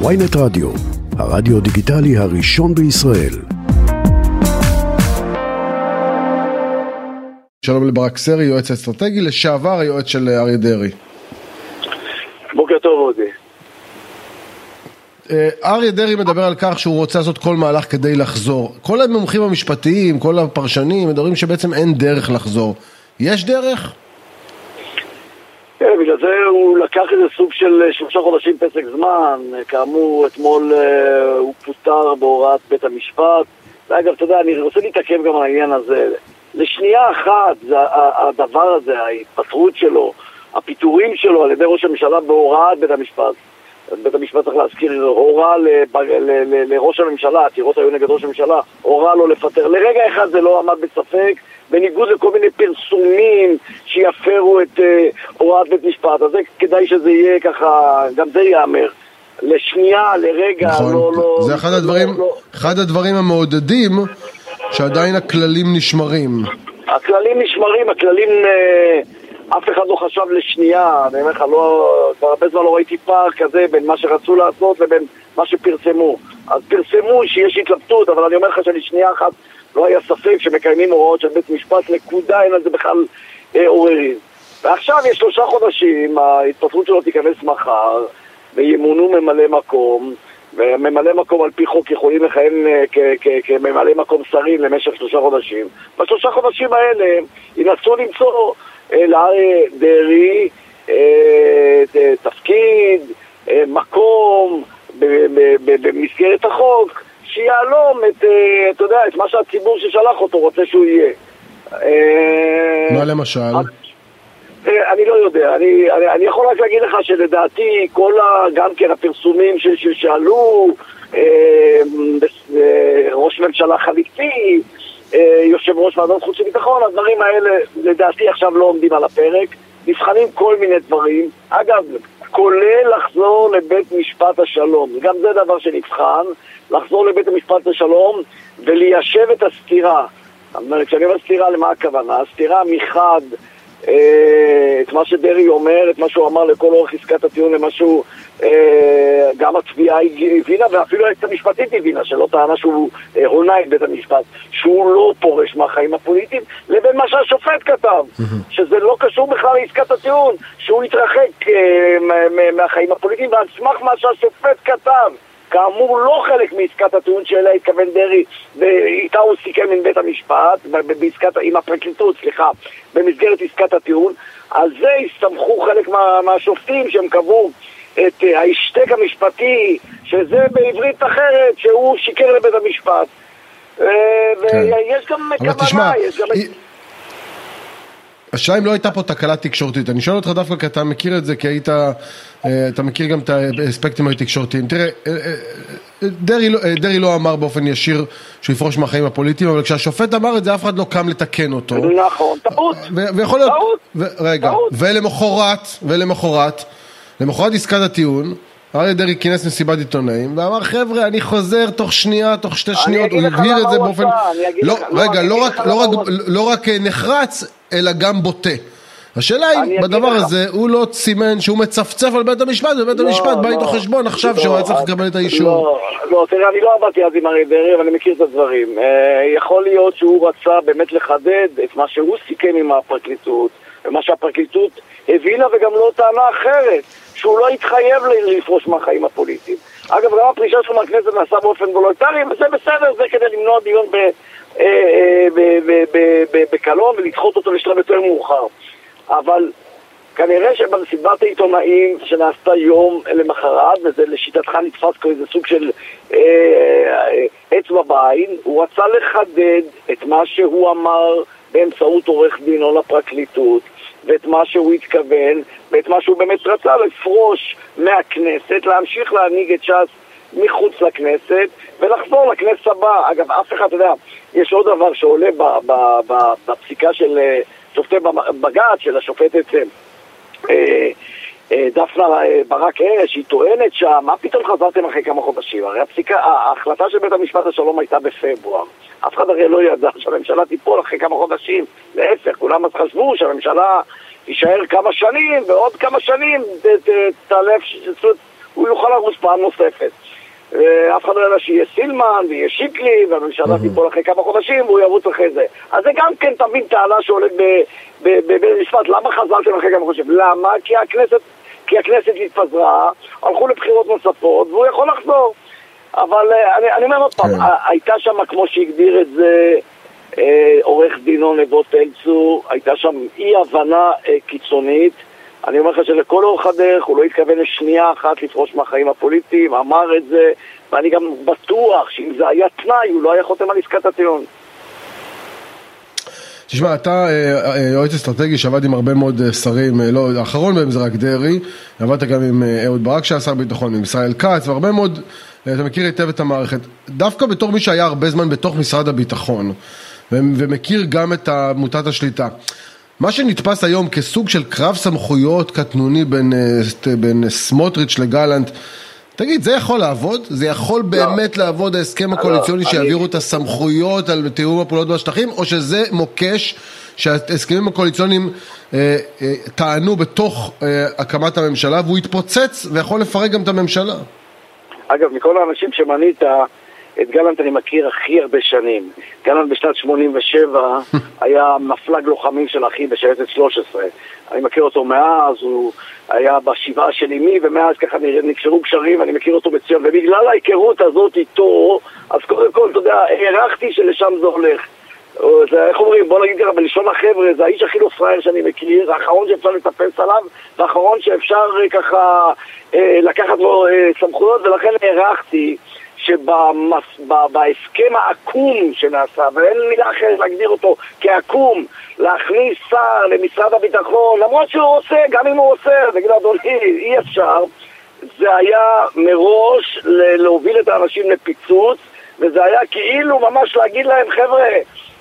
ויינט רדיו, הרדיו דיגיטלי הראשון בישראל. שלום לברק סרי, יועץ אסטרטגי, לשעבר היועץ של אריה דרעי. בוקר טוב אודי. אה, אריה דרעי מדבר על כך שהוא רוצה לעשות כל מהלך כדי לחזור. כל המומחים המשפטיים, כל הפרשנים, מדברים שבעצם אין דרך לחזור. יש דרך? כן, בגלל זה הוא לקח איזה סוג של שלושה חודשים פסק זמן. כאמור, אתמול אה, הוא פוטר בהוראת בית המשפט. ואגב, אתה יודע, אני רוצה להתעכב גם על העניין הזה. לשנייה אחת, הדבר הזה, ההתפטרות שלו, הפיטורים שלו על ידי ראש הממשלה בהוראת בית המשפט. בית המשפט צריך להזכיר, הורה לראש הממשלה, עתירות היו נגד ראש הממשלה, הורה לו לפטר. לרגע אחד זה לא עמד בספק, בניגוד לכל מיני פרסומים שיפרו את uh, הוראת בית משפט. אז זה כדאי שזה יהיה ככה, גם זה ייאמר. לשנייה, לרגע, נכון. לא, לא... זה אחד הדברים, לא, לא. אחד הדברים המעודדים שעדיין הכללים נשמרים. הכללים נשמרים, הכללים... Uh, אף אחד לא חשב לשנייה, אני אומר לך, לא, כבר הרבה זמן לא ראיתי פער כזה בין מה שרצו לעשות לבין מה שפרסמו. אז פרסמו שיש התלבטות, אבל אני אומר לך שלשנייה אחת לא היה ספק שמקיימים הוראות של בית משפט, נקודה, אין על זה בכלל אה, עוררין. ועכשיו יש שלושה חודשים, ההתפטרות שלו תיכנס מחר, וימונו ממלא מקום, וממלא מקום על פי חוק יכולים לכהן אה, כממלא מקום שרים למשך שלושה חודשים. בשלושה חודשים האלה ינסו למצוא אה, לאריה דרעי אה, תפקיד, אה, מקום במסגרת החוק שיהלום את, אתה יודע, את מה שהציבור ששלח אותו רוצה שהוא יהיה. מה למשל? אני לא יודע, אני, אני, אני יכול רק להגיד לך שלדעתי כל ה, גם כן הפרסומים ששאלו אה, ראש ממשלה חליפי, אה, יושב ראש ועדת חוץ וביטחון, הדברים האלה לדעתי עכשיו לא עומדים על הפרק, נבחנים כל מיני דברים, אגב, כולל לחזור לבית משפט השלום, גם זה דבר שנבחן, לחזור לבית המשפט השלום וליישב את הסתירה. כשאני אומר סתירה, למה הכוונה? סתירה מחד את מה שדרעי אומר, את מה שהוא אמר לכל אורך עסקת הטיעון, למה שהוא, אה, גם התביעה הבינה, ואפילו היועצת המשפטית הבינה, שלא טענה שהוא אה, הונה את בית המשפט, שהוא לא פורש מהחיים הפוליטיים, לבין מה שהשופט כתב, שזה לא קשור בכלל לעסקת הטיעון, שהוא התרחק מהחיים הפוליטיים, ועל סמך מה שהשופט כתב. כאמור לא חלק מעסקת הטיעון שאליה התכוון דרעי ואיתה הוא סיכם עם בית המשפט, בעסקת, עם הפרקליטות, סליחה, במסגרת עסקת הטיעון, על זה הסתמכו חלק מה, מהשופטים שהם קבעו את uh, ההשתק המשפטי, שזה בעברית אחרת, שהוא שיקר לבית המשפט. Uh, כן. ויש גם כוונה, יש גם... השאלה אם לא הייתה פה תקלה תקשורתית, אני שואל אותך דווקא כי אתה מכיר את זה, כי היית, אה, אתה מכיר גם את האספקטים התקשורתיים. תראה, אה, אה, דרעי לא, דרעי לא אמר באופן ישיר שהוא יפרוש מהחיים הפוליטיים, אבל כשהשופט אמר את זה, אף אחד לא קם לתקן אותו. נכון, טעות. ויכול להיות, טעות. רגע, ולמחרת, ולמחרת, למחרת עסקת הטיעון, אריה דרעי כינס מסיבת עיתונאים ואמר חבר'ה אני חוזר תוך שנייה, תוך שתי שניות, הוא הבהיר את זה באופן... לא, רגע, לא, לא, לא רק נחרץ, אלא גם בוטה. השאלה היא, בדבר הזה, הוא לא סימן שהוא מצפצף על בית המשפט, ובית לא, המשפט בא איתו חשבון עכשיו שהוא היה צריך לקבל את האישור. לא, לא, תראה, אני לא עבדתי אז עם אריה דרעי, אבל אני מכיר את הדברים. אה, יכול להיות שהוא רצה באמת לחדד את מה שהוא סיכם עם הפרקליטות, ומה שהפרקליטות הבינה וגם לא טענה אחרת. שהוא לא התחייב לפרוש מהחיים הפוליטיים. אגב, גם הפרישה שלו מהכנסת נעשה באופן וולונטרי, וזה בסדר, זה כדי למנוע דיון אה, אה, בקלון ולדחות אותו לשלב יותר מאוחר. אבל כנראה שבמסיבת העיתונאים שנעשתה יום למחרת, וזה לשיטתך נתפס כאיזה סוג של אה, אצבע בעין, הוא רצה לחדד את מה שהוא אמר באמצעות עורך דינו לפרקליטות, ואת מה שהוא התכוון, ואת מה שהוא באמת רצה, לפרוש מהכנסת, להמשיך להנהיג את ש"ס מחוץ לכנסת, ולחזור לכנסת הבאה. אגב, אף אחד, אתה יודע, יש עוד דבר שעולה בפסיקה של אה, שופטי בג"ץ, של השופטת אה, אה, דפנה ברק ארז, שהיא טוענת שם, מה פתאום חזרתם אחרי כמה חודשים? הרי הפסיקה, ההחלטה של בית המשפט השלום הייתה בפברואר. אף אחד הרי לא ידע שהממשלה תיפול אחרי כמה חודשים. להפך, כולם אז חשבו שהממשלה תישאר כמה שנים, ועוד כמה שנים תעלה, הוא יוכל לרוץ פעם נוספת. אף אחד לא ידע שיהיה סילמן ויהיה שיקלי והממשלה תיפול אחרי כמה חודשים והוא ירוץ אחרי זה. אז זה גם כן תמיד טענה שעולה בבית המשפט, למה חזרתם אחרי כמה חודשים? למה? כי הכנסת, כי הכנסת התפזרה, הלכו לבחירות נוספות והוא יכול לחזור. אבל אה, אני, אני אומר עוד פעם, כן. הייתה שם, כמו שהגדיר את זה אה, עורך דינו נבות אלצור, הייתה שם אי הבנה אה, קיצונית. אני אומר לך שלכל אורך הדרך הוא לא התכוון לשנייה אחת לפרוש מהחיים הפוליטיים, אמר את זה, ואני גם בטוח שאם זה היה תנאי, הוא לא היה חותם על עסקת הטיעון. תשמע, אתה יועץ אסטרטגי שעבד עם הרבה מאוד שרים, לא, האחרון בהם זה רק דרעי, עבדת גם עם אהוד ברק שהיה שר ביטחון, עם ישראל כץ, והרבה מאוד אתה מכיר היטב את המערכת. דווקא בתור מי שהיה הרבה זמן בתוך משרד הביטחון, ומכיר גם את מוטת השליטה. מה שנתפס היום כסוג של קרב סמכויות קטנוני בין, אה, בין סמוטריץ' לגלנט, תגיד, זה יכול לעבוד? זה יכול לא. באמת לעבוד ההסכם לא, הקואליציוני שיעבירו אני... את הסמכויות על תיאום הפעולות בשטחים, או שזה מוקש שההסכמים הקואליציוניים אה, אה, טענו בתוך אה, הקמת הממשלה והוא יתפוצץ ויכול לפרק גם את הממשלה? אגב, מכל האנשים שמנית, את גלנט אני מכיר הכי הרבה שנים. גלנט בשנת 87 היה מפלג לוחמים של אחי בשייטת 13. אני מכיר אותו מאז, הוא היה בשבעה של אמי, ומאז ככה נקשרו קשרים, אני מכיר אותו בציון. ובגלל ההיכרות הזאת איתו, אז קודם כל, אתה יודע, הערכתי שלשם זה הולך. זה, איך אומרים, בוא נגיד ככה, בלשון החבר'ה, זה האיש הכי לא פראייר שאני מכיר, האחרון שאפשר לטפס עליו, והאחרון שאפשר אה, ככה אה, לקחת לו אה, סמכויות, ולכן הערכתי שבהסכם העקום שנעשה, ואין מילה אחרת להגדיר אותו כעקום, להכניס שר למשרד הביטחון, למרות שהוא עושה, גם אם הוא עושה, תגיד אדוני, אי אפשר, זה היה מראש להוביל את האנשים לפיצוץ, וזה היה כאילו ממש להגיד להם, חבר'ה,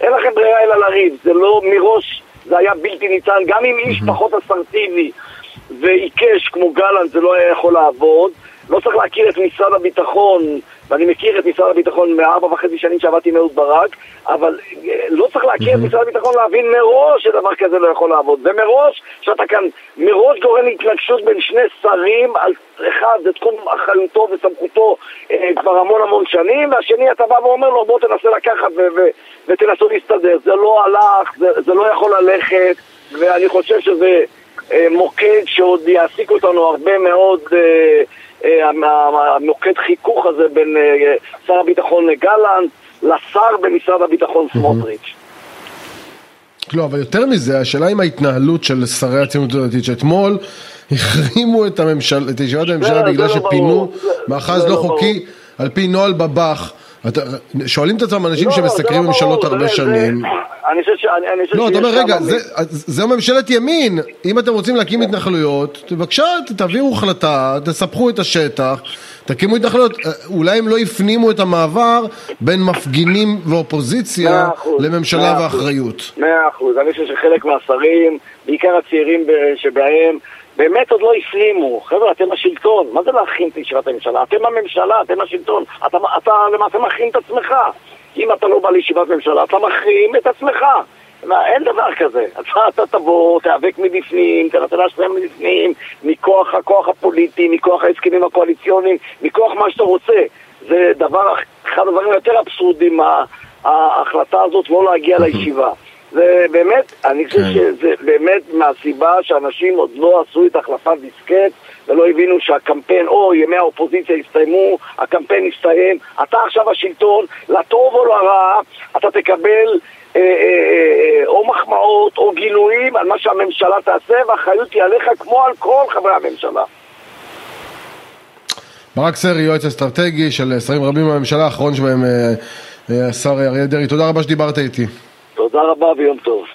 אין לכם ברירה אלא לריב, זה לא מראש, זה היה בלתי ניתן, גם אם איש פחות אסרטיבי ועיקש כמו גלנט זה לא היה יכול לעבוד, לא צריך להכיר את משרד הביטחון, ואני מכיר את משרד הביטחון מארבע וחצי שנים שעבדתי עם אהוד ברק, אבל אה, לא צריך להכיר את משרד הביטחון להבין מראש שדבר כזה לא יכול לעבוד. ומראש, שאתה כאן מראש גורם התנגשות בין שני שרים, על אחד זה תחום אחריותו וסמכותו אה, כבר המון המון שנים, והשני אתה בא ואומר לו בוא תנסה לקחת ותנסו להסתדר. זה לא הלך, זה, זה לא יכול ללכת, ואני חושב שזה אה, מוקד שעוד יעסיק אותנו הרבה מאוד... אה, המוקד חיכוך הזה בין אה, שר הביטחון גלנט לשר במשרד הביטחון סמוטריץ'. לא, אבל יותר מזה, השאלה עם ההתנהלות של שרי הציונות הדתית, שאתמול החרימו את, הממשל, את ישיבת הממשלה בגלל לא שפינו מאחז לא, לא חוקי על פי נוהל בב"ח. שואלים את עצמם אנשים לא, שמסקרים ממשלות הרבה שנים. אני חושב ש... לא, אתה אומר, רגע, זו ממשלת ימין, אם אתם רוצים להקים התנחלויות, בבקשה, תעבירו החלטה, תספחו את השטח, תקימו התנחלויות. אולי הם לא הפנימו את המעבר בין מפגינים ואופוזיציה לממשלה ואחריות. מאה אחוז, אני חושב שחלק מהשרים, בעיקר הצעירים שבהם, באמת עוד לא הפנימו. חבר'ה, אתם השלטון, מה זה להכין את ישיבת הממשלה? אתם הממשלה, אתם השלטון, אתה, אתה למעשה מכין את עצמך. אם אתה לא בא לישיבת ממשלה, אתה מחרים את עצמך. מה, אין דבר כזה. אתה, אתה תבוא, תיאבק מבפנים, תנסה להשפיע מבפנים, מכוח הכוח הפוליטי, מכוח ההסכמים הקואליציוניים, מכוח מה שאתה רוצה. זה דבר, אחד הדברים היותר אבסורדים, ההחלטה הזאת לא להגיע לישיבה. זה באמת, אני חושב כן. שזה באמת מהסיבה שאנשים עוד לא עשו את החלפת דיסקט ולא הבינו שהקמפיין, או ימי האופוזיציה הסתיימו, הקמפיין הסתיים, אתה עכשיו השלטון, לטוב או לרע, אתה תקבל אה, אה, אה, או מחמאות או גינויים על מה שהממשלה תעשה, והאחריות היא עליך כמו על כל חברי הממשלה. ברק סרי, יועץ אסטרטגי של שרים רבים בממשלה, האחרון שבהם השר אריה דרעי, תודה רבה שדיברת איתי. תודה רבה ויום טוב.